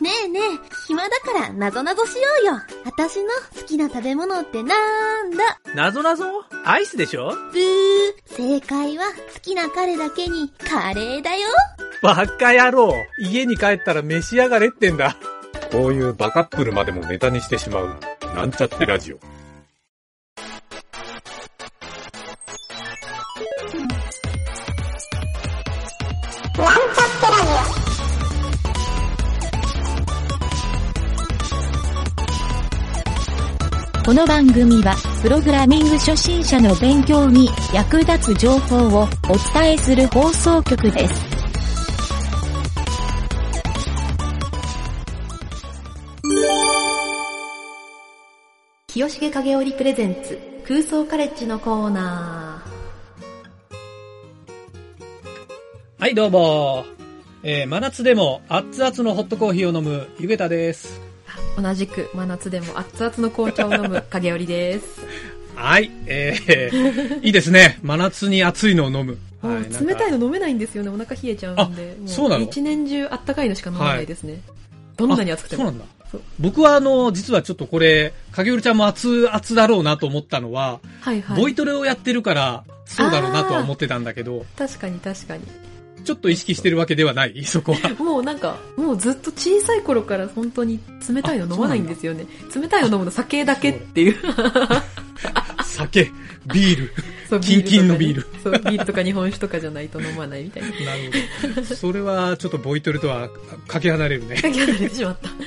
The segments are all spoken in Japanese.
ねえねえ、暇だからなぞなぞしようよ。私の好きな食べ物ってなんだ？なぞなぞ？アイスでしょ？ブー。正解は好きな彼だけにカレーだよ。バカ野郎家に帰ったら召し上がれってんだ。こういうバカップルまでもネタにしてしまう、なんちゃってラジオ。この番組は、プログラミング初心者の勉強に役立つ情報をお伝えする放送局です。清重影織プレゼンツ空想カレッジのコーナはい、どうも。えー、真夏でも熱々のホットコーヒーを飲むゆげたです。ー同じく真夏でも熱々の紅茶を飲む影織です。はい、えー、いいですね。真夏に熱いのを飲む。はい、冷たいのの飲めないんですよね。お腹冷えちゃうんで。そうなの？一年中あったかいのしか飲めないですね。どんなに暑くても。そうなんだ。僕はあの、実はちょっとこれ、影織ちゃんも熱々だろうなと思ったのは、はいはい。ボイトレをやってるから、そうだろうなとは思ってたんだけど、確かに確かに。ちょっと意識してるわけではない、そこは。もうなんか、もうずっと小さい頃から本当に冷たいの飲まないんですよね。冷たいの飲むの酒だけっていう。酒、ビール。そうキンキンのビールそう、ビールとか日本酒とかじゃないと飲まないみたいな。なるほど。それはちょっとボイトレとはかけ離れるね。書き離れてしまった。そう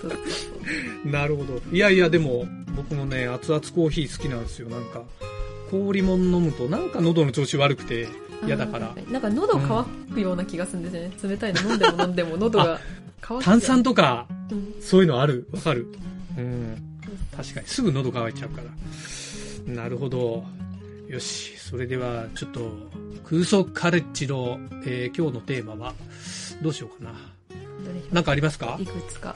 そうそうなるほど。いやいや、でも、僕もね、熱々コーヒー好きなんですよ。なんか、氷もん飲むと、なんか喉の調子悪くて嫌だからなんか喉乾くような気がするんですよね。冷たいの飲んでも飲んでも 喉が乾く。炭酸とか、うんそういうのある？わかる？うん。確かに、すぐ喉乾いちゃうから。なるほど。よし。それでは、ちょっと、空想カレッジの、えー今日のテーマは、どうしようかな。どれでしょう？なんかありますか？いくつか。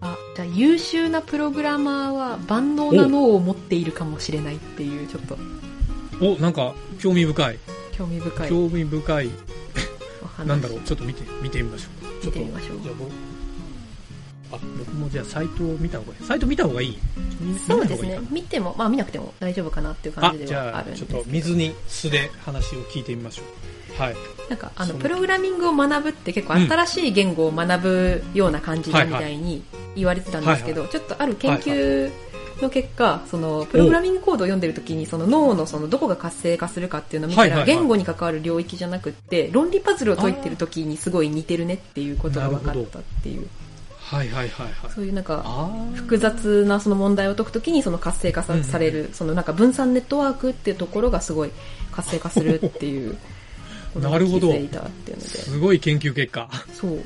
あ、じゃあ優秀なプログラマーは万能な脳を持っているかもしれないっていう、ちょっとお、なんか、興味深い。興味深い興味深い。なんだろう、ちょっと見て、見てみましょう。見てみましょうじゃあ僕、もじゃあサイトを見た方がいい。サイト見た方がいい？見そうですね見ても、まあ見なくても大丈夫かなっていうあ感、じじではゃあ、あるんですけど。ちょっと水に素で話を聞いてみましょう。はい。なんか、あの、プログラミングを学ぶって結構新しい言語を学ぶような感じだみたいに言われてたんですけど、ちょっとある研究の結果、その、プログラミングコードを読んでる時に、その脳のその、どこが活性化するかっていうのを見たら、言語に関わる領域じゃなくって、論理パズルを解いてる時にすごい似てるねっていうことが分かったっていう、はいはいはいはい。そういうなんか、複雑なその問題を解くときにその活性化される、そのなんか分散ネットワークっていうところがすごい活性化するっていうなるほど。すごい研究結果。そう。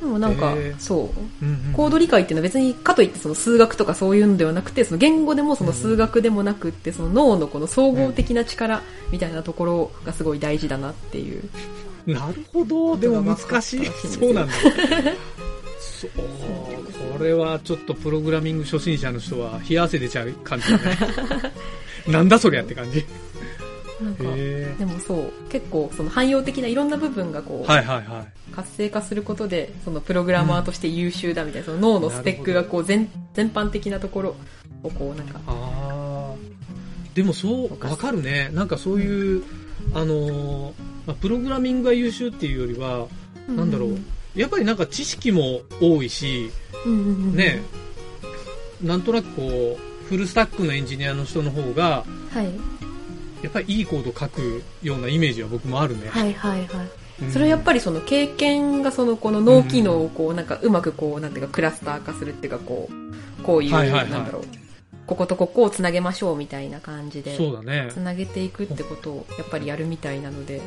でもなんか、そう。うんうんコード理解っていうのは別にかといってその数学とかそういうのではなくて、その言語でもその数学でもなくって、その脳のこの総合的な力みたいなところがすごい大事だなっていう。なるほど。でも難しい。そうそうなんだ。そう。これはちょっとプログラミング初心者の人は冷や汗出ちゃう感じだね。なんだそりゃって感じ。なんか、へでもそう、結構その汎用的ないろんな部分がこう、はいはいはい。活性化することで、そのプログラマーとして優秀だみたいな、その脳のスペックがこう全、全般的なところをこうなんか、ああ。でもそう、わかるね。なんかそういう、あのーまあ、プログラミングが優秀っていうよりは、なんだろう。やっぱりなんか知識も多いし、うんうんうん、ね、なんとなくこう、フルスタックのエンジニアの人の方が、はい。やっぱりいいコード書くようなイメージは僕もあるね。はいはいはい。うんそれはやっぱりその経験がそのこの脳機能をこうなんかうまくこうなんていうかクラスター化するっていうかこう、こういう、なんだろう。こことここをつなげましょうみたいな感じで、そうだねつ。なげていくってことをやっぱりやるみたいなので、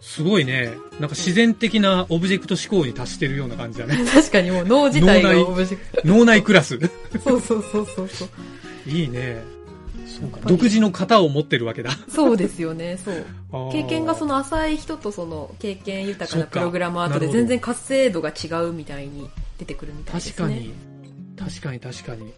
すごいね。なんか自然的なオブジェクト思考に達してるような感じだね。確かにもう脳自体が脳内オブジェク脳内クラス。ト。そうそうそうそうそう。いいね。独自の型を持ってるわけだ。そうですよね、そう。経験がその浅い人とその経験豊かなプログラマーとで全然活性度が違うみたいに出てくるみたいですね。確かに。確かに確かに。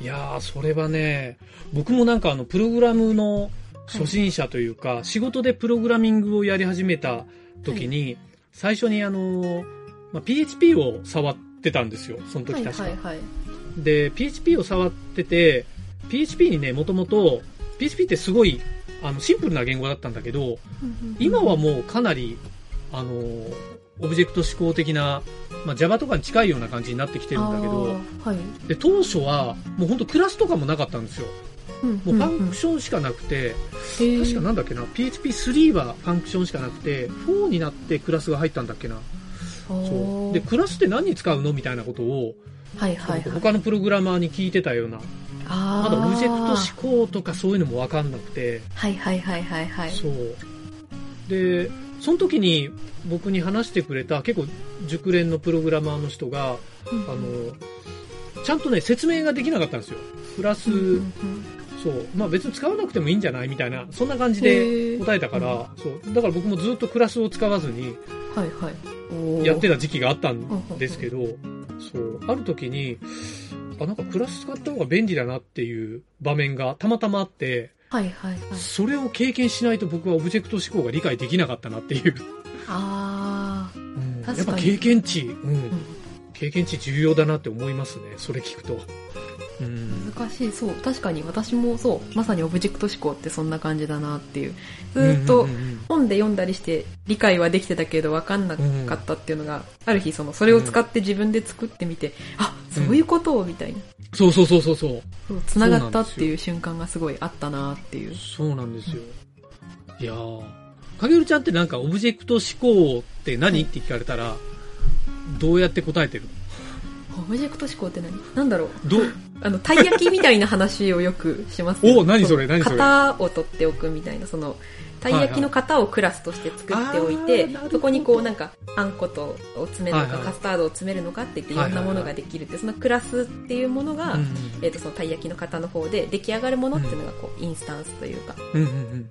いやー、それはね、僕もなんかあの、プログラムの初心者というか、仕事でプログラミングをやり始めた時に、最初にあの、まあ、PHP を触ってたんですよ、その時確か。はいはいはい。で、PHP を触ってて、PHP にね、もともと、PHP ってすごい、あの、シンプルな言語だったんだけど、今はもうかなり、あの、オブジェクト指向的な、まあ、Java とかに近いような感じになってきてるんだけど、はい。で、当初は、もう本当クラスとかもなかったんですよ。もうファンクションしかなくて、確かなんだっけな、PHP3 はファンクションしかなくて、4になってクラスが入ったんだっけな？そう。で、クラスって何に使うの？みたいなことを、はいはいはい。他のプログラマーに聞いてたような、あまだオブジェクトし指向とかそういうのもわかんなくて、はいはいはいはいはい。そう。で、その時に僕に話してくれた結構熟練のプログラマーの人が、うんあの、ちゃんとね、説明ができなかったんですよ。プラス、うんうんそう。まあ別に使わなくてもいいんじゃないみたいな、そんな感じへでー答えたから、そう。だから僕もずっとクラスを使わずにはいはい。おーやってた時期があったんですけど、そう。ある時に、あ、なんかクラス使った方が便利だなっていう場面がたまたまあって、はいはいはい。それを経験しないと僕はオブジェクト思考が理解できなかったなっていう。ああ。うん確かにやっぱ経験値、うん。経験値重要だなって思いますね。それ聞くと。うん。難しい。そう。確かに私もそう。まさにオブジェクト思考ってそんな感じだなっていう。ずーっとうんうんうん本で読んだりして理解はできてたけど分かんなかったっていうのが、ある日その、それを使って自分で作ってみて、あ、そういうこと？をみたいな。そうそうそうそうそう。そう繋がったっていう瞬間がすごいあったなっていう。そうなんですよ。いやー、かげるちゃんってなんかオブジェクト思考って何？って聞かれたら、どうやって答えてるオブジェクト思考って何？なんだろう？どう、あの、たい焼きみたいな話をよくしますよ。お何それ？何それ？型を取っておくみたいな、その、たい焼きの型をクラスとして作っておいて、はいはいそこにこうなんか、あんことを詰めるのか、はいはい。カスタードを詰めるのかって言っていろんなものができるって、そのクラスっていうものが、うんえっ、と、そのたい焼きの型の方で出来上がるものっていうのがこう、インスタンスというか、うんうんうん。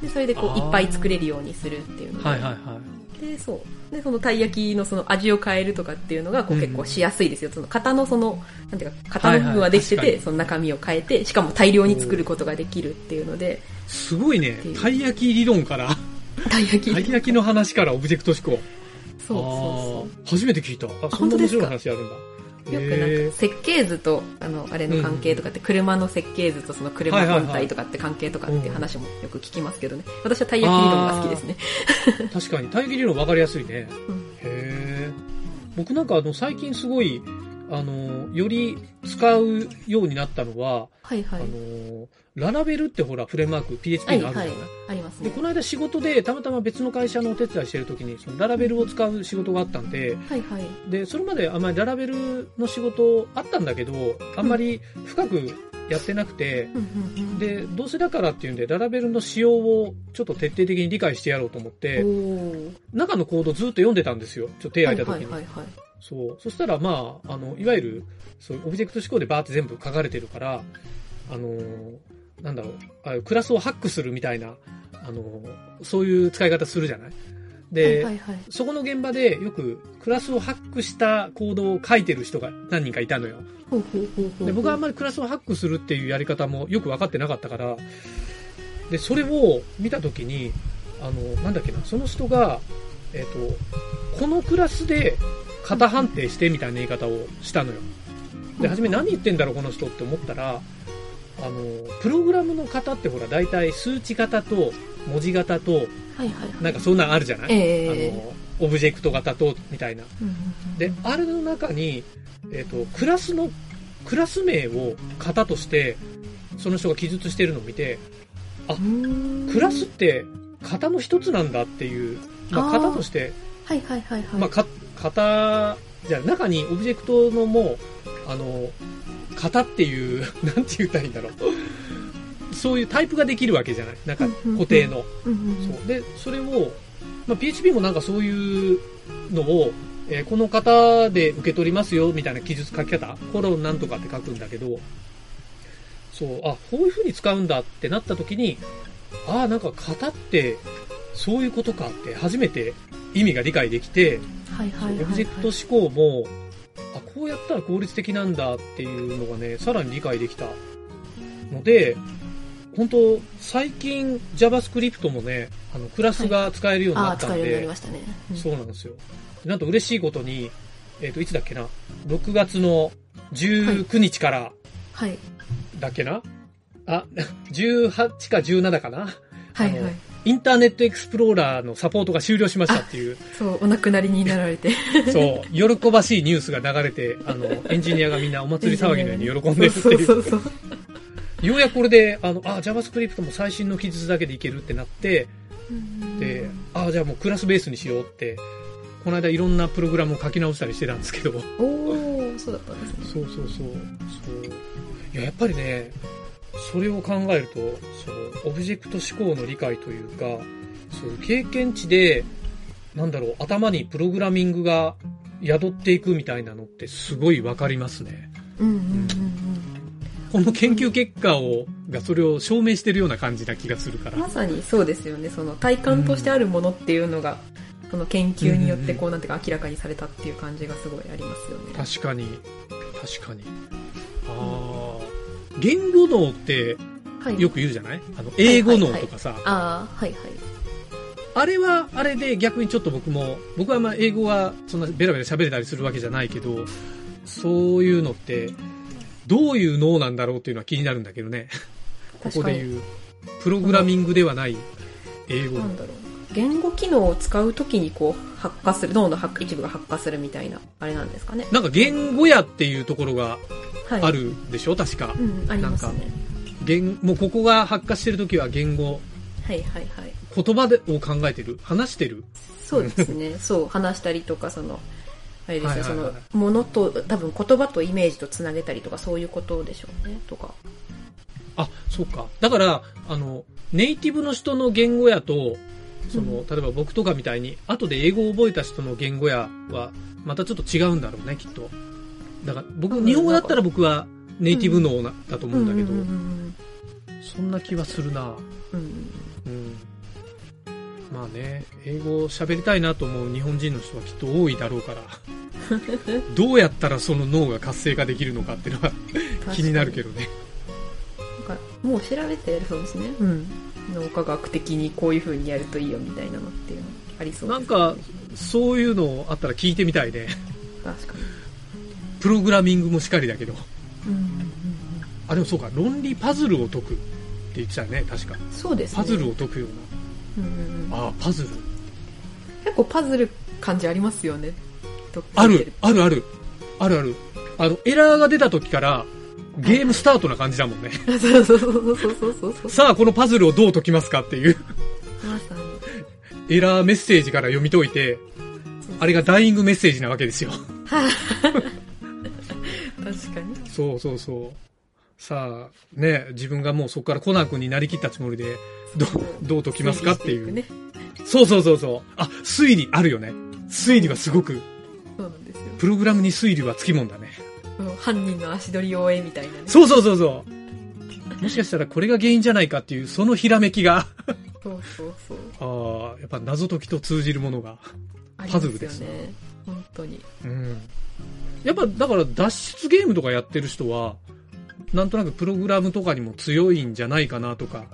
で、それでこう、いっぱい作れるようにするっていうので、はいはいはい。で、そう。で、そのたい焼きのその味を変えるとかっていうのが、こううん結構しやすいですよ。その型のその、なんていうか、型の部分はできてて、はいはいその中身を変えて、しかも大量に作ることができるっていうので、すごいね。たい焼き理論から、たい焼き。たい焼きの話からオブジェクト思考。そうそあー初めて聞いた。あ、そん本当で白い話あるんだ。よくなんか、設計図と、あの、あれの関係とかって、車の設計図とその車本体とかって関係とかっていう話もよく聞きますけどね。私はたい焼き理論が好きですね。確かに、たい焼き理論分かりやすいね。うんへえ。僕なんかあの、最近すごい、あの、より使うようになったのは、はいはい。あの、ララベルってほら、フレームワーク、は PHP いはいのあるじゃない、。で、ありますねこ。の間仕事で、たまたま別の会社のお手伝いしてる時に、そのララベルを使う仕事があったんで、はいはい。で、それまであんまりララベルの仕事あったんだけど、あんまり深くやってなくて、で、どうせだからっていうんで、ララベルの仕様をちょっと徹底的に理解してやろうと思って、中のコードずっと読んでたんですよ。ちょっと手空いた時に。はいはいはいはい。そう。そしたら、まあ、あの、いわゆる、そういうオブジェクト思考でバーって全部書かれてるから、あのーなんだろうあ、クラスをハックするみたいな、あのーそういう使い方するじゃない？で、はいはいはい。そこの現場でよくクラスをハックしたコードを書いてる人が何人かいたのよ。で僕はあんまりクラスをハックするっていうやり方もよく分かってなかったから、で、それを見たときに、あの、なんだっけな、その人が、えっ、と、このクラスで型判定してみたいな言い方をしたのよ。で、初め何言ってんだろう、この人って思ったら、あの、プログラムの型ってほら、大体数値型と文字型と、はいはいはい。なんかそんなんあるじゃない、ええあの、オブジェクト型と、みたいな。うんうんうんで、あれの中に、えっ、と、クラスの、クラス名を型として、その人が記述してるのを見て、あクラスって型の一つなんだっていう、まあ、型として、はいはいはいはい。まあ、か、型、じゃあ中にオブジェクトのもう、あの、型っていう、なんて言ったらいいんだろう。そういうタイプができるわけじゃないなんか固定の。そう。で、それを、まあ、PHP もなんかそういうのを、えーこの型で受け取りますよ、みたいな記述書き方、コロンなんとかって書くんだけど、そう、あ、こういう風に使うんだってなった時に、ああ、なんか型って、そういうことかって初めて意味が理解できて、はいはいはいはい。オブジェクト思考も、あ、こうやったら効率的なんだっていうのがね、さらに理解できたので、本当最近 JavaScript もね、あの、クラスが使えるようになったんで、使えるようになりましたね。うんそうなんですよ。なんと嬉しいことに、えっ、と、いつだっけな、6月の19日からはい。だっけな、あ、18か17かな？はいはい。インターネットエクスプローラーのサポートが終了しましたっていう、そう、お亡くなりになられて。そう、喜ばしいニュースが流れて、あの、エンジニアがみんなお祭り騒ぎのように喜んでるってそういう。そうそう。ようやくこれで、あの、あ、JavaScript も最新の記述だけでいけるってなって、で、あ、じゃあもうクラスベースにしようって、この間いろんなプログラムを書き直したりしてたんですけど、おおそうだったんですね。そうそうそう。そう。いや、やっぱりね、それを考えると、その、オブジェクト思考の理解というか、そういう経験値で、なんだろう、頭にプログラミングが宿っていくみたいなのってすごいわかりますね。うんうんうんこの研究結果を、がそれを証明してるような感じな気がするかうん。まら。さにそうですよね。その体感としてあるものっていうのが、その研究によってこう、なんていうか明らかにされたっていう感じがすごいありますよね。確かに。確かに。ああ。言語脳ってはい。よく言うじゃない？あの、英語脳とかさ。ああ、はいはい。あれは、あれで逆にちょっと僕も、僕はまあ英語はそんなベラベラ喋れたりするわけじゃないけど、そういうのって、どういう脳なんだろうっていうのは気になるんだけどね。ここで言う、プログラミングではない英語の。なんだろう。言語機能を使うときにこう、発火する、脳の発一部が発火するみたいな、あれなんですかね。なんか言語やっていうところがはい。あ。るでしょ？確かう。ん、ありますなんね。言、もうここが発火してるときは言語、はいはいはい。言葉でを考えてる？話してる？そうですね。そう、話したりとか、その、あれですね、はいはいはいその、ものと、多分言葉とイメージとつなげたりとか、そういうことでしょうね、とか。あ、そうか。だから、あの、ネイティブの人の言語やと、その、例えば僕とかみたいに、後で英語を覚えた人の言語やは、またちょっと違うんだろうね、きっと。だから、僕、うん日本語だったら僕はネイティブ脳な、だと思うんだけど、うんうんそんな気はするなうんうんうん。まあね、英語を喋りたいなと思う日本人の人はきっと多いだろうから、どうやったらその脳が活性化できるのかっていうのは 気になるけどね。なんかもう調べてやるそうですね。うん。脳科学的にこういう風にやるといいよみたいなのっていうのありそうです、なんか、そういうのあったら聞いてみたいね。確かに。プログラミングもしかりだけど。うんうんうんあ、でもそうか、論理パズルを解くって言ってたよね、確か。そうですね。パズルを解くよううんうんうんな。あ、パズル。結構パズル感じありますよね。とある、あるある。あるある。あの、エラーが出た時から、ゲームスタートな感じだもんね。そうそうそうそうそうそうそう。さあ、このパズルをどう解きますかっていう、まさに。エラーメッセージから読み解いて、あれがダイイングメッセージなわけですよ。確かに。そうそうそう。さあ、ね、自分がもうそこからコナン君になりきったつもりで、どう、どう解きますかっていう。ね。そうそうそうそう。あ、推理あるよね。推理はすごく、そうなんですよ。プログラムに推理はつきもんだね。犯人の足取りを終えみたいなね。そうそうそうそう。もしかしたらこれが原因じゃないかっていう、そのひらめきが、そうそうそう。ああ、やっぱ謎解きと通じるものが。パズルですね。本当に。うん。やっぱ、だから脱出ゲームとかやってる人は、なんとなくプログラムとかにも強いんじゃないかなとか、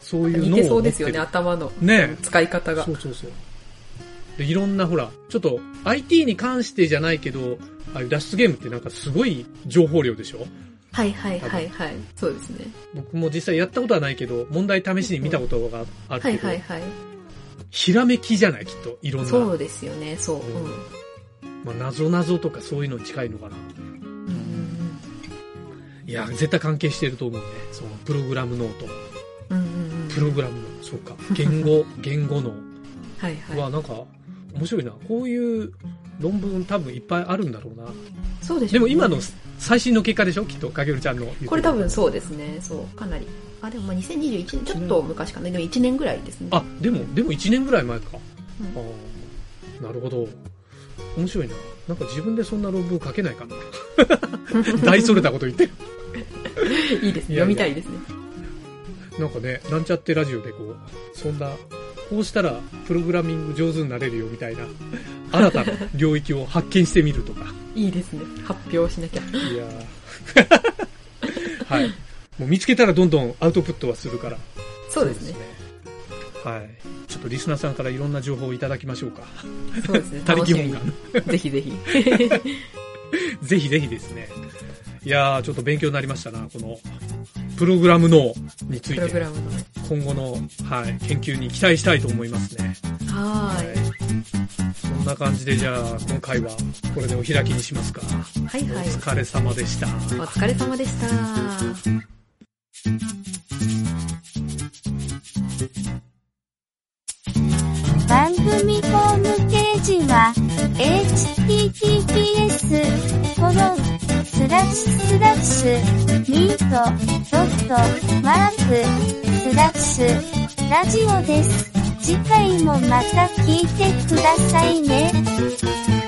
そういう似のを持ってそうですよね、頭のね使い方がそ。うそうそう。で、いろんなほら、ちょっと IT に関してじゃないけど、ああいう脱出ゲームってなんかすごい情報量でしょ？はいはいはいはい。そうですね。僕も実際やったことはないけど、問題試しに見たことがあるはけど、いはいはい。ひらめきじゃない、きっと。いろんな。そうですよね、そう。うん。うんまあ、謎謎とかそういうのに近いのかな。いや、絶対関係してると思うね。その、プログラム脳と。うん。うんうんうん。プログラム脳。そうか。言語、言語脳はいはい。はなんか、面白いな。こういう論文多分いっぱいあるんだろうな。そうでしょうねでも今の最新の結果でしょ？きっと、かげるちゃんのこれ多分そうですね、そう、かなり。あ、でもまあ2021年、ちょっと昔かな。でも1年ぐらいですね。あ、でも、でも1年ぐらい前か。うんああ、なるほど。面白いな。なんか自分でそんな論文書けないかな。大それたこと言ってる。いいですね。読みたいですね。なんかね、なんちゃってラジオでこう、そんな、こうしたらプログラミング上手になれるよみたいな、新たな領域を発見してみるとか。いいですね。発表しなきゃ。いやー はい。もう見つけたらどんどんアウトプットはするから。そうですね。はい。とリスナーさんからいろんな情報をいただきましょうか。そうですね。他力本願。ぜひぜひ。ぜひぜひですね。いやー、ちょっと勉強になりましたな、この、プログラム脳について、プログラムの。今後の、はい、研究に期待したいと思いますね。はーい。そんな感じで、じゃあ、今回は、これでお開きにしますか。はいはい。お疲れ様でした。お疲れ様でした。Https コロンスラッシュスラッシュミートドットマークスラッシュラジオです。次回もまた聞いてくださいね。